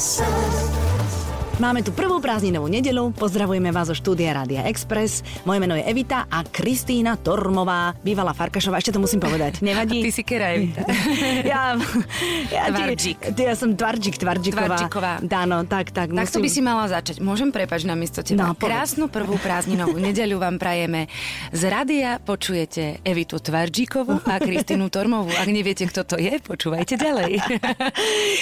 sun. Máme tu prvú prázdninovú nedelu, pozdravujeme vás zo štúdia Rádia Express. Moje meno je Evita a Kristýna Tormová, bývalá Farkašová, ešte to musím povedať, nevadí? Ty si Kera Evita. ja, ja, Tvardžik. Ty, ja som Tvardžik, Tvardžiková. Tvardžiková. Áno, tak, tak. Tak to by si mala začať. Môžem prepač na miesto No, teba. povedz. Krásnu prvú prázdninovú nedeľu vám prajeme. Z rádia počujete Evitu Tvardžíkovú a Kristínu Tormovú. Ak neviete, kto to je, počúvajte ďalej.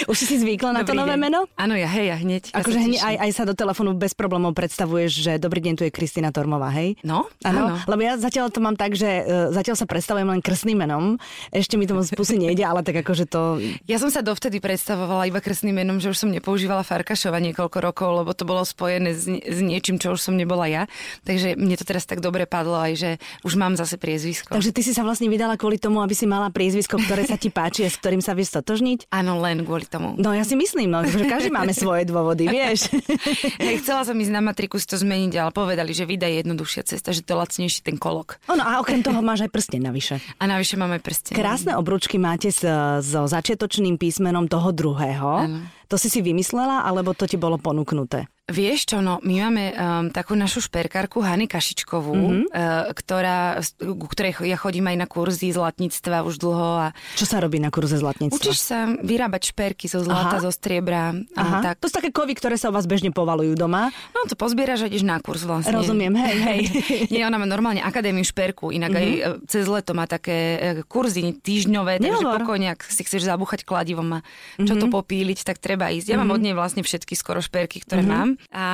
Už si si zvykla na to Dobrý nové deň. meno? Áno, ja hej, ja hneď. Akože hneď. Aj, aj sa do telefónu bez problémov predstavuješ, že dobrý deň, tu je Kristýna Tormová, hej? No, Áno, lebo ja zatiaľ to mám tak, že e, zatiaľ sa predstavujem len krstným menom. Ešte mi to moc pusy nejde, ale tak akože to... Ja som sa dovtedy predstavovala iba krstným menom, že už som nepoužívala Farkašova niekoľko rokov, lebo to bolo spojené s, s niečím, čo už som nebola ja. Takže mne to teraz tak dobre padlo aj, že už mám zase priezvisko. Takže ty si sa vlastne vydala kvôli tomu, aby si mala priezvisko, ktoré sa ti páči a s ktorým sa vieš stotožniť? Áno, len kvôli tomu. No ja si myslím, no, že každý máme svoje dôvody, vieš. Hej, chcela som ísť na matriku si to zmeniť, ale povedali, že vydá jednoduchšia cesta, že to je lacnejší ten kolok. Ono, a okrem toho máš aj prsten navyše. A navyše máme prsten. Krásne obručky máte s, so začiatočným písmenom toho druhého. Áno. To si si vymyslela, alebo to ti bolo ponúknuté? Vieš čo, no, my máme um, takú našu šperkárku Hany Kašičkovú, Mhm. mm-hmm. uh, ktorá, ku ktorej ja chodím aj na kurzy zlatníctva už dlho a Čo sa robí na kurze zlatníctva? učíš sa vyrábať šperky zo zlata, Aha. zo striebra. Aha, A tak, to sú také kovy, ktoré sa u vás bežne povalujú doma. no to pozbieraš a ideš na kurz vlastne. Rozumiem, hej, hej. Nie, ona má normálne akadémiu šperku, inak mm-hmm. aj e, cez leto má také e, kurzy týždňové, takže Nehovor. pokojne, ak si chceš zabúchať kladivom a čo mm-hmm. to popíliť, tak treba ísť. Ja mm-hmm. mám od nej vlastne všetky skoro šperky, ktoré mm-hmm. mám. A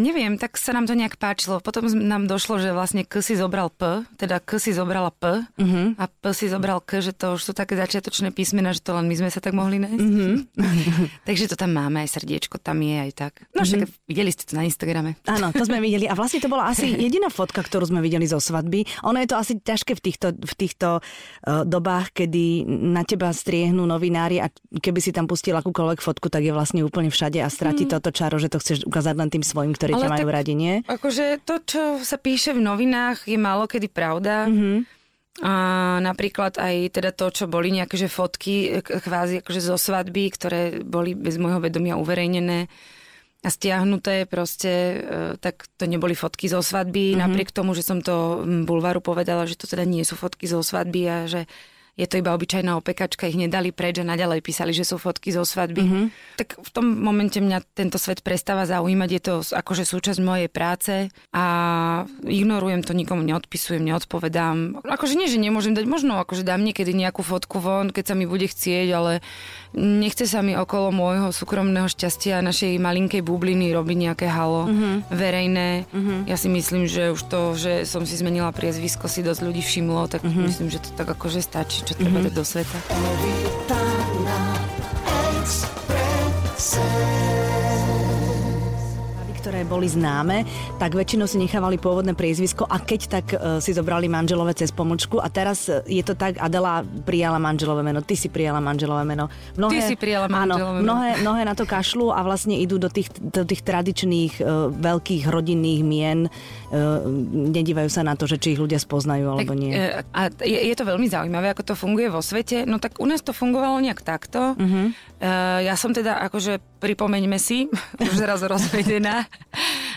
neviem, tak sa nám to nejak páčilo. Potom nám došlo, že vlastne K si zobral P, teda K si zobrala P mm-hmm. a P si zobral K, že to už sú také začiatočné písmena, že to len my sme sa tak mohli nájsť. Mm-hmm. takže to tam máme, aj srdiečko tam je, aj tak. No však mm-hmm. videli ste to na Instagrame. Áno, to sme videli. A vlastne to bola asi jediná fotka, ktorú sme videli zo svadby. Ono je to asi ťažké v týchto, v týchto uh, dobách, kedy na teba striehnú novinári a keby si tam pustil akúkoľvek fotku, tak je vlastne úplne všade a stratí toto čaro, že to chceš ukázať len tým svojim, ktorí ťa majú tak- radi, nie? Akože to, čo sa píše v novinách, je málo kedy pravda. Mm-hmm. A napríklad aj teda to, čo boli nejaké že fotky k- kvázi akože zo svadby, ktoré boli bez môjho vedomia uverejnené a stiahnuté proste, e, tak to neboli fotky zo svadby, mm-hmm. napriek tomu, že som to Bulvaru povedala, že to teda nie sú fotky zo svadby a že je to iba obyčajná opekačka, ich nedali preč a naďalej písali, že sú fotky zo svadby. Mm-hmm. Tak v tom momente mňa tento svet prestáva zaujímať, je to akože súčasť mojej práce a ignorujem to, nikomu neodpisujem, neodpovedám. Akože nie, že nemôžem dať, možno akože dám niekedy nejakú fotku von, keď sa mi bude chcieť, ale nechce sa mi okolo môjho súkromného šťastia a našej malinkej bubliny robiť nejaké halo mm-hmm. verejné. Mm-hmm. Ja si myslím, že už to, že som si zmenila priezvisko, si dosť ľudí všimlo, tak mm-hmm. myslím, že to tak akože stačí, čo treba mm-hmm. dať do sveta. Ktoré boli známe, tak väčšinou si nechávali pôvodné priezvisko a keď tak e, si zobrali manželové cez pomočku a teraz e, je to tak, Adela prijala manželové meno, ty si prijala manželové meno. Ty si prijala áno, manželové meno. mnohé, mnohé na to kašľú a vlastne idú do tých, do tých tradičných uh, veľkých rodinných mien, nedívajú sa na to, že či ich ľudia spoznajú alebo nie. e, A je, je to veľmi zaujímavé, ako to funguje vo svete. No tak u nás to fungovalo nejak takto. Uh-huh. Ja som teda, akože pripomeňme si, už raz rozvedená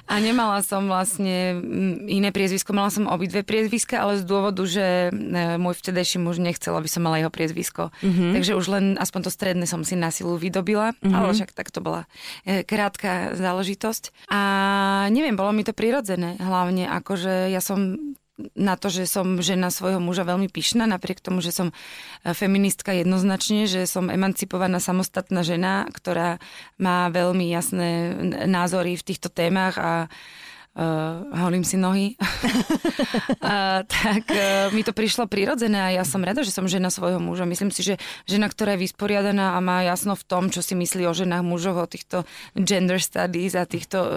a nemala som vlastne mm, iné priezvisko, mala som obidve priezviska, ale z dôvodu, že e, môj vtedajší muž nechcel, aby som mala jeho priezvisko. Uh-huh. Takže už len aspoň to stredné som si na silu vydobila, uh-huh. ale však tak to bola e, krátka záležitosť. A neviem, bolo mi to prirodzené, hlavne akože ja som na to, že som žena svojho muža veľmi pyšná, napriek tomu, že som e, feministka jednoznačne, že som emancipovaná samostatná žena, ktorá má veľmi jasné názory v týchto témach a uh, holím si nohy, uh, tak uh, mi to prišlo prirodzené a ja som rada, že som žena svojho muža. Myslím si, že žena, ktorá je vysporiadaná a má jasno v tom, čo si myslí o ženách, mužoch, o týchto gender studies a týchto uh,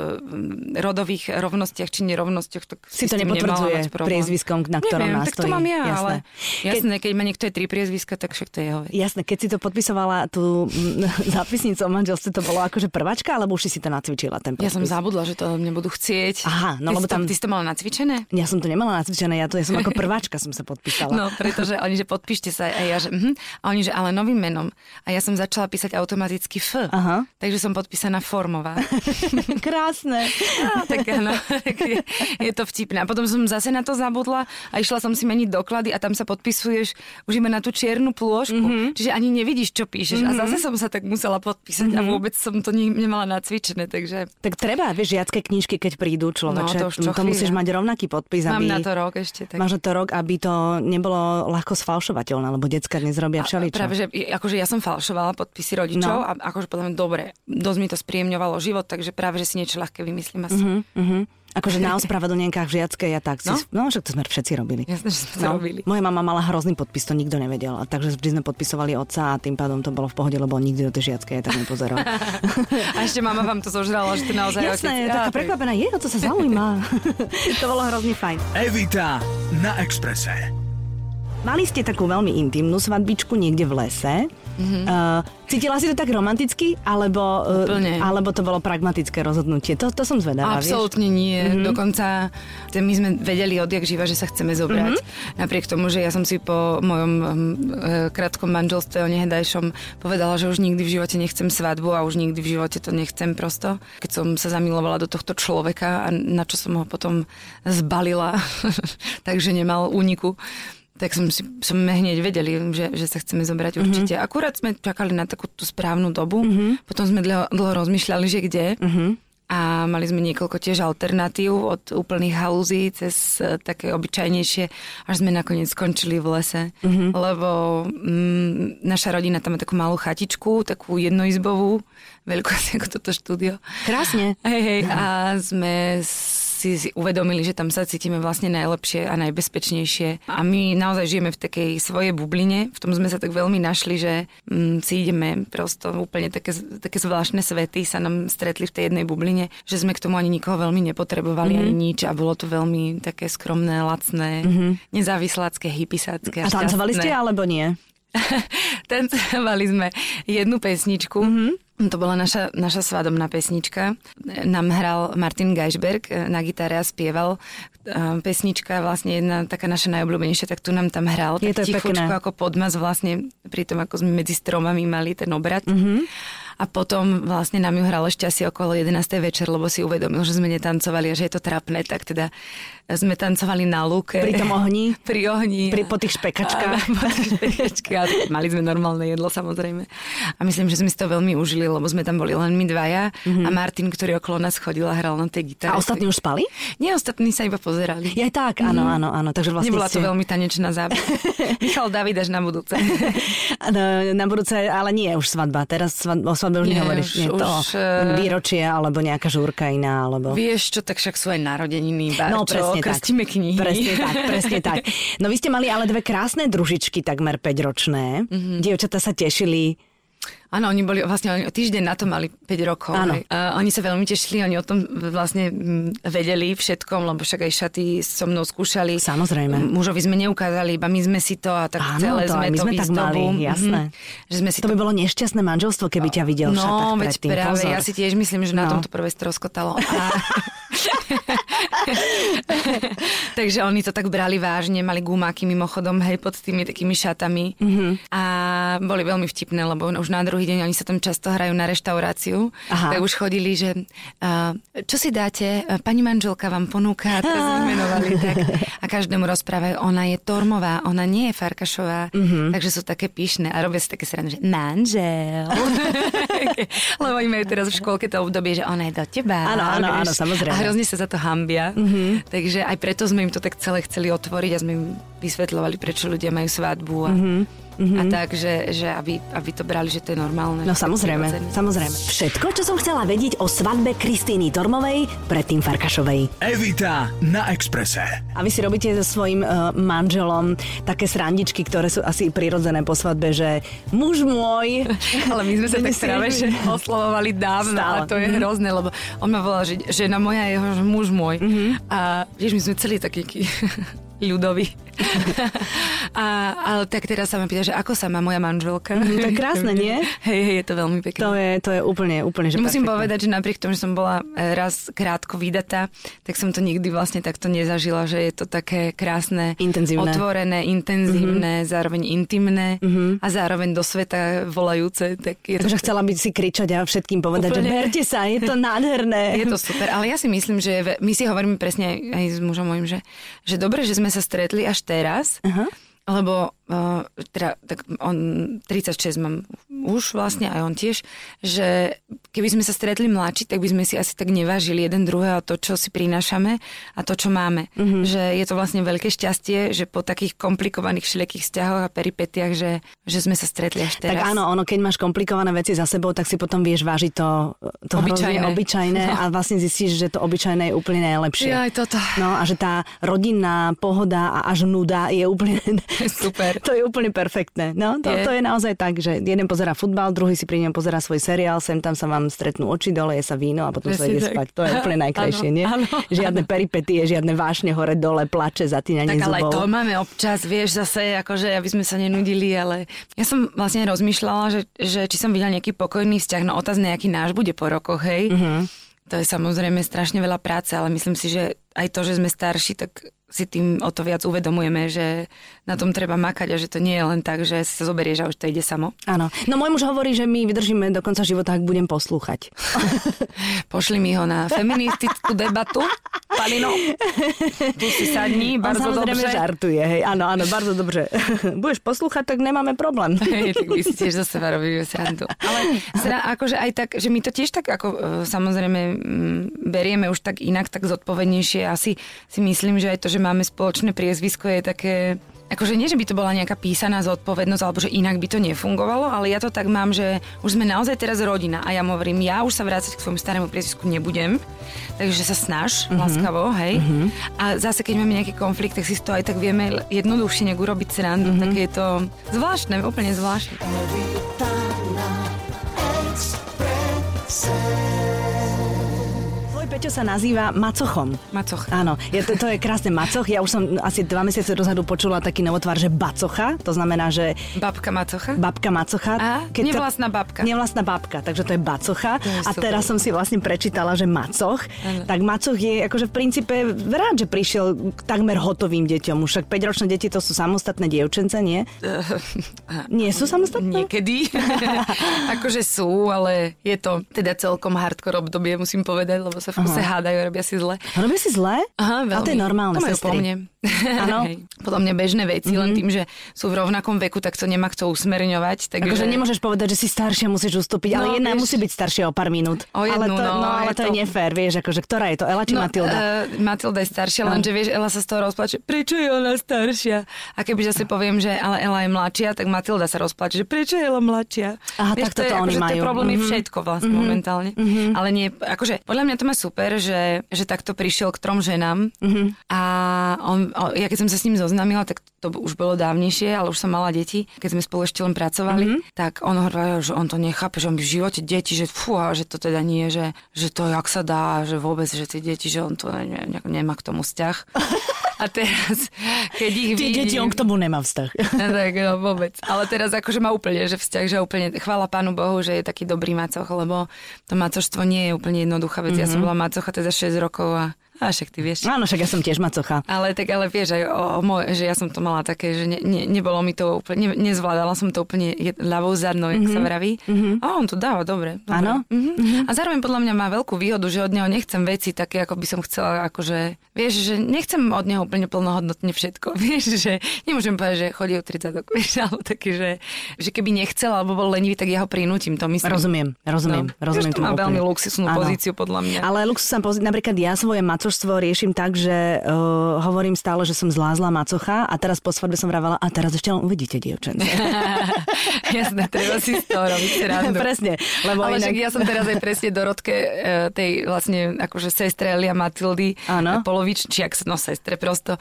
rodových rovnostiach či nerovnostiach, tak Si s to nepotvrdzuje priezviskom, na ktorom Neviem, tak to mám ja, Jasné. ale Keď- jasné, keď má niekto aj tri priezviska, tak však to je jeho vec. Jasné, keď si to podpisovala tú mm, zápisnicu o manželstve, to bolo akože prváčka, alebo už si si to nacvičila ten Ja som podpis? zabudla, že to od mňa budú chcieť. Aha, no ty lebo to, tam... Ty si to mala nacvičené? Ja som to nemala nacvičené, ja, to, ja som ako prváčka som sa podpísala. No, pretože oni, že podpíšte sa a ja, že uh-huh. a oni, že ale novým menom. A ja som začala písať automaticky F. Aha. Takže som podpísaná Formová. Krásne. No, tak áno, je, je to vtipné. A potom som zase na to zabudla a išla som si meniť doklady a tam sa podpisuješ už iba na tú čiernu plôžku. Mm-hmm. Čiže ani nevidíš, čo píšeš. Mm-hmm. A zase som sa tak musela podpísať mm-hmm. a vôbec som to ne, nemala nacvičené. Takže... Tak treba, vieš, žiacké knižky, keď prídu človeče. No, to, to musíš mať rovnaký podpis. Mám aby... na to rok ešte. Tak... Máš na to rok, aby to nebolo ľahko sfalšovateľné, lebo decka dnes robia všeličo. Práve, že akože ja som falšovala podpisy rodičov no. a akože podľa mňa dobre, dosť mi to spríjemňovalo život, takže práve, že si niečo ľahké vymyslím asi. Uh-huh, uh-huh. Akože na ospravedlnenkách v žiackej a tak. Si, no? no, však to sme všetci robili. Jasne, že sme no, robili. Moja mama mala hrozný podpis, to nikto nevedel. A takže vždy sme podpisovali otca a tým pádom to bolo v pohode, lebo nikdy do tej žiackej tak nepozeral. a ešte mama vám to zožrala, že to naozaj Jasné, otec. taká prekvapená, je, o to sa zaujíma. to bolo hrozný fajn. Evita na Exprese. Mali ste takú veľmi intimnú svadbičku niekde v lese. Mm-hmm. Uh, cítila si to tak romanticky, alebo, uh, alebo to bolo pragmatické rozhodnutie? To, to som zvedavá, Absolútne vieš? nie. Mm-hmm. Dokonca my sme vedeli odjak živa, že sa chceme zobrať. Mm-hmm. Napriek tomu, že ja som si po mojom um, krátkom manželstve o nehdajšom povedala, že už nikdy v živote nechcem svadbu a už nikdy v živote to nechcem prosto. Keď som sa zamilovala do tohto človeka a na čo som ho potom zbalila, takže nemal úniku tak som si, som hneď vedeli, že, že sa chceme zobrať mm-hmm. určite. Akurát sme čakali na takú tú správnu dobu, mm-hmm. potom sme dlho, dlho rozmýšľali, že kde. Mm-hmm. A mali sme niekoľko tiež alternatív od úplných halúzí cez uh, také obyčajnejšie, až sme nakoniec skončili v lese. Mm-hmm. Lebo mm, naša rodina tam má takú malú chatičku, takú jednoizbovú, veľkú ako toto štúdio. Krásne. Hej, hej, a sme si uvedomili, že tam sa cítime vlastne najlepšie a najbezpečnejšie. A my naozaj žijeme v takej svojej bubline. V tom sme sa tak veľmi našli, že mm, si ideme prosto úplne také, také zvláštne svety sa nám stretli v tej jednej bubline, že sme k tomu ani nikoho veľmi nepotrebovali, mm-hmm. ani nič a bolo to veľmi také skromné, lacné, mm-hmm. nezávislácké, hypisácké. A, a tancovali ste alebo nie? Tancovali sme jednu pesničku. Mm-hmm. To bola naša, naša svadobná pesnička. Nám hral Martin Geisberg eh, na gitare a spieval. Eh, pesnička vlastne jedna taká naša najobľúbenejšia, tak tu nám tam hral. Je to tichučko ako podmaz vlastne pri tom, ako sme medzi stromami mali ten obrad. Mm-hmm. A potom vlastne nám ju hral ešte asi okolo 11. večer, lebo si uvedomil, že sme netancovali a že je to trapné, tak teda sme tancovali na lúke. Pri tom ohni? Pri ohni. Pri, po tých špekačkách. A, po tých špekačkách. Mali sme normálne jedlo samozrejme. A myslím, že sme si to veľmi užili, lebo sme tam boli len my dvaja mm-hmm. a Martin, ktorý okolo nás chodil a hral na tej gitare. A ostatní už spali? Nie, ostatní sa iba pozerali. Je tak, áno, mm-hmm. áno, áno. Takže vlastne Nebola ste... to veľmi tanečná zábava. Michal David až na budúce. na, na budúce, ale nie už svadba. Teraz svadba, o svadbe už nie, nehovoríš. Už, nie, to už, výročie alebo nejaká žúrka iná. Alebo... Vieš čo, tak však sú aj narodeniny. Bar, no, presne čo, tak. knihy. Presne tak, presne tak. No vy ste mali ale dve krásne družičky, takmer 5-ročné. Mm-hmm. Dievčatá sa tešili Áno, oni boli vlastne oni týždeň na to mali 5 rokov. Áno. Uh, oni sa veľmi tešili, oni o tom vlastne vedeli všetkom, lebo však aj šaty so mnou skúšali. Samozrejme. Mužovi sme neukázali, iba my sme si to a tak Áno, celé to, sme my to sme tak mali, jasné. Mm-hmm. Že sme si to, to by bolo nešťastné manželstvo, keby ťa videl no, v šatách veď predtým. práve, Pozor. ja si tiež myslím, že na no. tom to prvé stroskotalo. A... Takže oni to tak brali vážne, mali gumáky mimochodom, hej, pod tými takými šatami. Mm-hmm. A boli veľmi vtipné, lebo už na druhý deň oni sa tam často hrajú na reštauráciu. Aha. Tak už chodili, že uh, čo si dáte, pani manželka vám ponúka, a teraz vymenovali tak. A každému rozprávajú, ona je Tormová, ona nie je Farkašová, mm-hmm. takže sú také pyšné a robia si také srandy, že manžel. lebo oni majú teraz v škôlke to obdobie, že ona je do teba. Áno, áno, áno, samozrejme. A hrozne sa za to hambia. Mm-hmm. Takže aj preto sme im to tak celé chceli otvoriť a sme im vysvetľovali, prečo ľudia majú svadbu a, mm-hmm. A tak, že, že aby, aby to brali, že to je normálne. No samozrejme, samozrejme. Všetko, čo som chcela vedieť o svadbe Kristýny Tormovej, predtým Farkašovej. Evita na Exprese. A vy si robíte so svojím uh, manželom také srandičky, ktoré sú asi prirodzené po svadbe, že muž môj... Ale my sme sa tak práve že oslovovali dávno Stále. a to je mm-hmm. hrozné, lebo on ma volal, že žena moja je muž môj. Mm-hmm. A vieš, my sme celý taký ľudový. a, ale tak teraz sa ma pýta, že ako sa má moja manželka. Mm, to je krásne, nie? Hej, hej, je to veľmi pekné. To je, to je úplne, úplne, že Musím perfektné. povedať, že napriek tomu, že som bola e, raz krátko vydatá, tak som to nikdy vlastne takto nezažila, že je to také krásne, Intenzívne. otvorené, intenzívne, mm-hmm. zároveň intimné mm-hmm. a zároveň do sveta volajúce. Tak je to Takže chcela by si kričať a všetkým povedať, Úplne. že berte sa, je to nádherné. Je to super, ale ja si myslím, že my si hovoríme presne aj, s mužom mojim, že, že dobre, že sme sa stretli až teraz, Aha. lebo uh, teda, tak on 36 mám už vlastne, aj on tiež, že keby sme sa stretli mladší, tak by sme si asi tak nevážili jeden druhého to, čo si prinášame a to, čo máme. Mhm. Mm-hmm. Že je to vlastne veľké šťastie, že po takých komplikovaných všelijakých vzťahoch a peripetiach, že, že sme sa stretli až teraz. Tak áno, ono, keď máš komplikované veci za sebou, tak si potom vieš vážiť to, to Obyčajné. hrozne obyčajné No. a vlastne zistíš, že to obyčajné je úplne najlepšie. Ja aj toto. No a že tá rodinná pohoda a až nuda je úplne... Super. To je úplne perfektné. No, to, Je. to je naozaj tak, že jeden pozera futbal, druhý si pri ňom pozera svoj seriál, sem tam sa vám stretnú oči dole, je sa víno a potom sa Presne ide tak. spať. To je úplne najkrajšie, nie? áno. Žiadne peripetie, žiadne vášne hore dole, plače, zatínanie Tak ale zubov. to máme občas, vieš, zase, akože aby sme sa nenudili, ale ja som vlastne rozmýšľala, že, že či som videla nejaký pokojný vzťah, no otázne, aký náš bude po rokoch, hej. Mhm. To je samozrejme strašne veľa práce, ale myslím si, že aj to, že sme starší, tak si tým o to viac uvedomujeme, že na tom treba makať a že to nie je len tak, že sa zoberieš a už to ide samo. Áno. No môj muž hovorí, že my vydržíme do konca života, ak budem poslúchať. Pošli mi ho na feministickú debatu. Palino, tu si sadni, bardzo dobře. žartuje, hej. Áno, áno, bardzo dobře. Budeš poslúchať, tak nemáme problém. Hej, tak vy si tiež zo seba robíme srandu. Ale teda akože aj tak, že my to tiež tak ako e, samozrejme berieme už tak inak, tak zodpovednejšie. Asi si myslím, že aj to, že máme spoločné priezvisko je také Akože nie, že by to bola nejaká písaná zodpovednosť, alebo že inak by to nefungovalo, ale ja to tak mám, že už sme naozaj teraz rodina a ja mu hovorím, ja už sa vrácať k svojmu starému priezvisku nebudem, takže sa snaž, mm-hmm. láskavo, hej. Mm-hmm. A zase, keď máme nejaký konflikt, tak si toho aj tak vieme jednoduchšie nejak urobiť srandu, mm-hmm. tak je to zvláštne, úplne zvláštne. Peťo sa nazýva Macochom. Macoch. Áno, je, to, to je krásne Macoch. Ja už som asi dva mesiace dozadu počula taký novotvar, že Bacocha. To znamená, že Babka Macocha? babka Macocha. A? Nevlastná babka. Nevlastná babka, takže to je Bacocha. To je a super. teraz som si vlastne prečítala, že Macoch. Áno. Tak Macoch je akože v princípe rád, že prišiel k takmer hotovým deťom. Už však 5-ročné deti to sú samostatné dievčence, nie? Nie sú samostatné? Niekedy. akože sú, ale je to teda celkom hardcore obdobie, musím povedať, lebo sa v kuse hádajú, robia si zle. Robia si zle? Aha, A to je veľmi. normálne, to majú po mne. Áno. Podľa mňa bežné veci, mm-hmm. len tým, že sú v rovnakom veku, tak to nemá kto usmerňovať. Takže... Akože nemôžeš povedať, že si staršia, musíš ustúpiť, ale No, jedna vieš- musí byť staršia o pár minút. O jednu, ale to, no, no, ale je to je to- nefér, vieš, akože ktorá je to, Ela či Matilda? Uh, Matilda je staršia, lenže vieš, Ela sa z toho rozplače, prečo je ona staršia? A keby zase poviem, že ale Ela je mladšia, tak Matilda sa rozplače, že prečo je Ela mladšia? Aha, vieš, tak to je, toto oni akože, To je majú. problém je Mhm. všetko vlastne momentálne. Ale nie, akože podľa mňa to má super, že, že takto prišiel k trom ženám. A on, ja keď som sa s ním zoznámila, tak to už bolo dávnejšie, ale už som mala deti, keď sme spolu ešte len pracovali, tak on hovoril, že on to nechápe, že on v živote deti, že fú, že to teda nie, že, že to jak sa dá, že vôbec, že tie deti, že on to ne, ne, nemá k tomu vzťah. A teraz, keď ich Tie vidím... deti, on k tomu nemá vzťah. No, tak no, vôbec. Ale teraz akože má úplne, že vzťah, že úplne, chvála pánu Bohu, že je taký dobrý macoch, lebo to macoštvo nie je úplne jednoduchá vec. Mm-hmm. Ja som bola macocha teda 6 rokov a a však ty vieš. Áno, však ja som tiež macocha. Ale tak ale vieš aj o, o môj, že ja som to mala také, že ne, ne, nebolo mi to úplne, ne, nezvládala som to úplne ľavou zadnou, jak sa vraví. Mm-hmm. A on to dáva dobre. Áno? Mm-hmm. A zároveň podľa mňa má veľkú výhodu, že od neho nechcem veci také, ako by som chcela, akože, vieš, že nechcem od neho úplne plnohodnotne všetko. Vieš, že nemôžem povedať, že chodí o 30 vieš, alebo taký, že, že keby nechcel alebo bol lenivý, tak ja ho prinútim, to myslím. Rozumiem, rozumiem, No. rozumiem. Vieš, to má veľmi luxusnú pozíciu, podľa mňa. Ale luxusná pozícia, napríklad ja svoje macožstvo riešim tak, že uh, hovorím stále, že som zlá zlá macocha a teraz po svadbe som vravala, a teraz ešte len uvidíte, dievčence. Jasné, treba si z toho robiť srandu. Presne, lebo Ale inak... ja som teraz aj presne Dorotke, e, tej vlastne akože sestre Elia Matildy, Áno. e, polovič, či ak, no sestre prosto,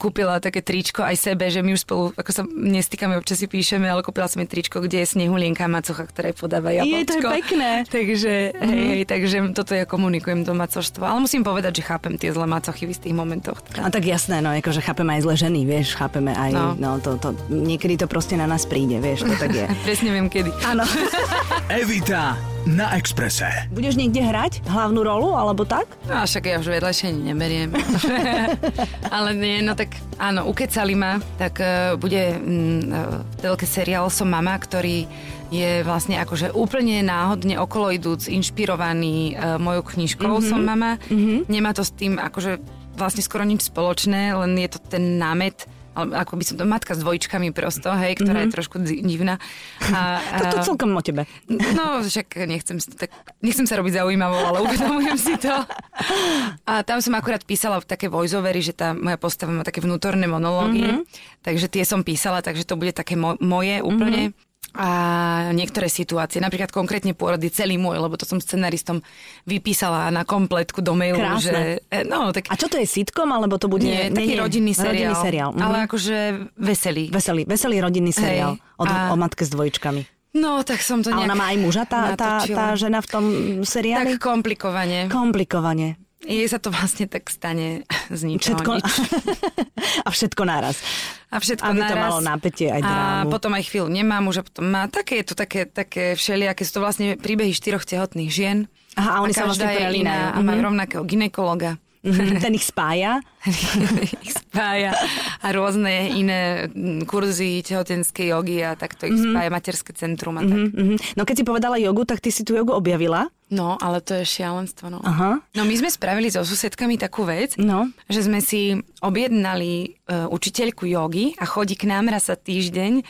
kúpila také tričko aj sebe, že my už spolu, ako sa nestýkame, občas si píšeme, ale kúpila som jej tričko, kde je snehulienka macocha, ktoré podáva Je, jablčko. to je pekné. Takže, hej, hej, takže toto ja komunikujem do macoštva. Ale musím povedať, že chápem chápem tie zlé macochy v istých momentoch. A tak jasné, no, akože chápeme aj zle ženy, vieš, chápeme aj, no, No. to, to, niekedy to proste na nás príde, vieš, to tak je. Presne viem kedy. Áno. Evita na Exprese. Budeš niekde hrať hlavnú rolu, alebo tak? No však ja už vedľajšie ani neberiem. Ale nie, no tak áno, ukecali ma, tak uh, bude mm, uh, v telke seriál Som mama, ktorý je vlastne akože úplne náhodne okolo idúc inšpirovaný uh, mojou knižkou mm-hmm. Som mama. Mm-hmm. Nemá to s tým akože vlastne skoro nič spoločné, len je to ten námet ale ako by som to, matka s dvojčkami prosto, hej, ktorá mm-hmm. je trošku dzi- divná. A, Toto celkom o tebe. No, však nechcem, tak, nechcem sa robiť zaujímavou, ale uvedomujem si to. A tam som akurát písala také voiceovery, že tá moja postava má také vnútorné monológy, mm-hmm. takže tie som písala, takže to bude také mo- moje úplne. Mm-hmm. A niektoré situácie, napríklad konkrétne pôrody celý môj, lebo to som scenaristom vypísala na kompletku do mailu, Krásne. že... e, No, tak A čo to je sitcom, alebo to bude... nie, taký rodinný seriál. Rodinný seriál. mhm. Ale akože veselý. Veselý, veselý rodinný seriál o, a- o matke s dvojčkami. No, tak som to A nejak ona má aj muža, tá, tá, tá žena v tom seriáli? Tak komplikovane. Komplikovane. Jej sa to vlastne tak stane z ničoho Všetko, nič. a všetko naraz. A všetko Aby to naraz. malo napätie aj A drámu. potom aj chvíľu nemá muža, potom má také, je to také, také všelijaké, sú to vlastne príbehy štyroch tehotných žien. Aha, a oni sa každá vlastne prelínajú. A majú rovnakého ginekologa. Mhm, Ten ich spája. ich spája a rôzne iné mm, kurzy tehotenskej jogy a takto ich spája materské centrum a tak. Mhm. No keď si povedala jogu, tak ty si tú jogu objavila. No, ale to je šialenstvo, no. Aha. No my sme spravili so susedkami takú vec, No. že sme si objednali uh, učiteľku jogy a chodí k nám raz za týždeň.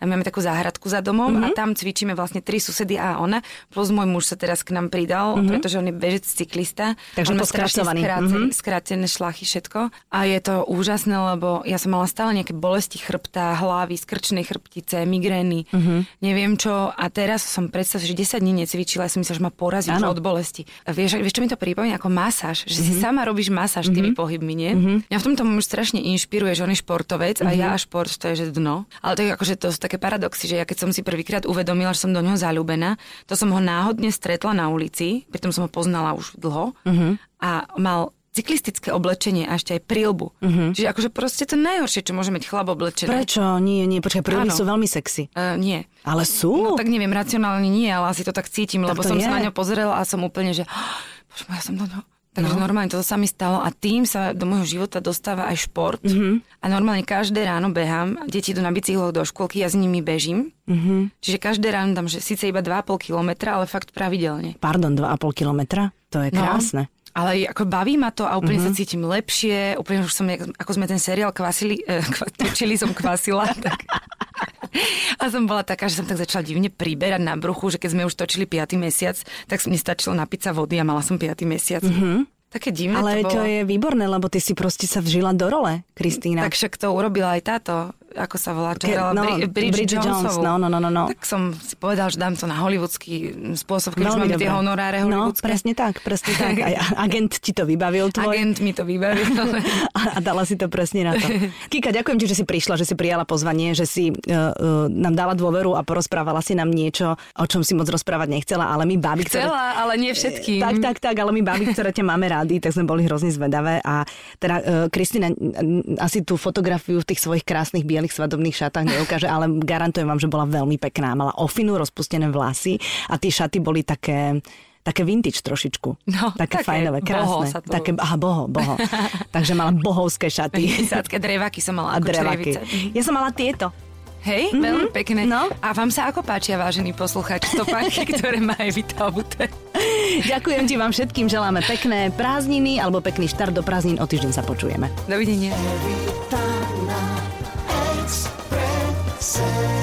Máme takú záhradku za domom Mhm. mm-hmm. a tam cvičíme vlastne tri susedy a ona. Plus môj muž sa teraz k nám pridal, mm-hmm. pretože on je bežec cyklista. Mhm. Takže on má poskracovaný. strašne skrátené, Mhm. skrátené šlachy, všetko. A je to úžasné, lebo ja som mala stále nejaké bolesti chrbta, hlavy, skrčnej chrbtice, migrény, Mhm. mm-hmm. neviem čo. A teraz som predstav, že 10 dní necvičila, ja som myslela, že ma porazí už od bolesti. A vieš, vieš, čo mi to pripomína? Ako masáž. Že Mhm. si sama robíš masáž tými pohybmi, nie? Mňa v tomto muž strašne inšpiruje, že on je športovec a Mhm. ja a šport, to je že dno. Ale to je akože to sú také paradoxy, že ja keď som si prvýkrát uvedomila, že som do neho zalúbená, to som ho náhodne stretla na ulici, pritom som ho poznala už dlho Mhm. a mal cyklistické oblečenie a ešte aj prílbu. Čiže akože proste to najhoršie, čo môže mať chlap oblečené. Prečo? Nie, nie, počkaj, prílby sú veľmi sexy. Uh, nie. Ale sú? No tak neviem, racionálne nie, ale asi to tak cítim, lebo to som je. sa na ňo pozrela a som úplne, že bože, ja som do ňo... Takže no. normálne toto sa mi stalo a tým sa do môjho života dostáva aj šport. Mhm. Mm-hmm. A normálne každé ráno behám, deti idú na bicykloch do škôlky, ja s nimi bežím. Mhm. Mm-hmm. Čiže každé ráno tam, že síce iba 2,5 kilometra, ale fakt pravidelne. Pardon, 2,5 kilometra? To je No. krásne. Ale ako baví ma to a úplne Mhm. uh-huh. sa cítim lepšie, úplne už som, ako sme ten seriál kvasili, eh, točili, som kvasila, tak... A som bola taká, že som tak začala divne priberať na bruchu, že keď sme už točili 5. mesiac, tak mi stačilo napiť sa vody a mala som 5. mesiac. Uh-huh. Také divné. Ale to bolo. to je výborné, lebo ty si proste sa vžila do role, Kristýna. Tak však to urobila aj táto, ako sa volá, čo Ke- no, Bri- Bridget, Bridget Jones, no, no, no, no, no. Tak som si povedal, že dám to na hollywoodský spôsob, keď už máme tie honoráre No, hollywoodske. presne tak, presne tak. Aj agent ti to vybavil tvoj. Agent mi to vybavil. a, a dala si to presne na to. Kika, ďakujem ti, že si prišla, že si prijala pozvanie, že si uh, uh, nám dala dôveru a porozprávala si nám niečo, o čom si moc rozprávať nechcela, ale my baby, ktoré... Chcela, ale nie všetkým. Tak, tak, tak, ale my baby, ktoré ťa máme rádi, tak sme boli hrozne zvedavé a teda uh, Kristina n- asi tú fotografiu v tých svojich krásnych bielých svadobných šatách neukáže, ale garantujem vám, že bola veľmi pekná. Mala ofinu, rozpustené vlasy a tie šaty boli také také vintage trošičku. No, také, také fajnové, boho krásne. sa to- Také, aha, boho, boho. Takže mala bohovské šaty. Sádke dreváky som mala A ako drevaky. črevice. Ja som mala tieto. Hej, mm-hmm. veľmi pekné. No. A vám sa ako páčia, vážení poslucháči, stopánky, ktoré má Evita obuté? Ďakujem ti vám všetkým, želáme pekné prázdniny alebo pekný štart do prázdnin. O týždeň sa počujeme. Dovidenia. Listen.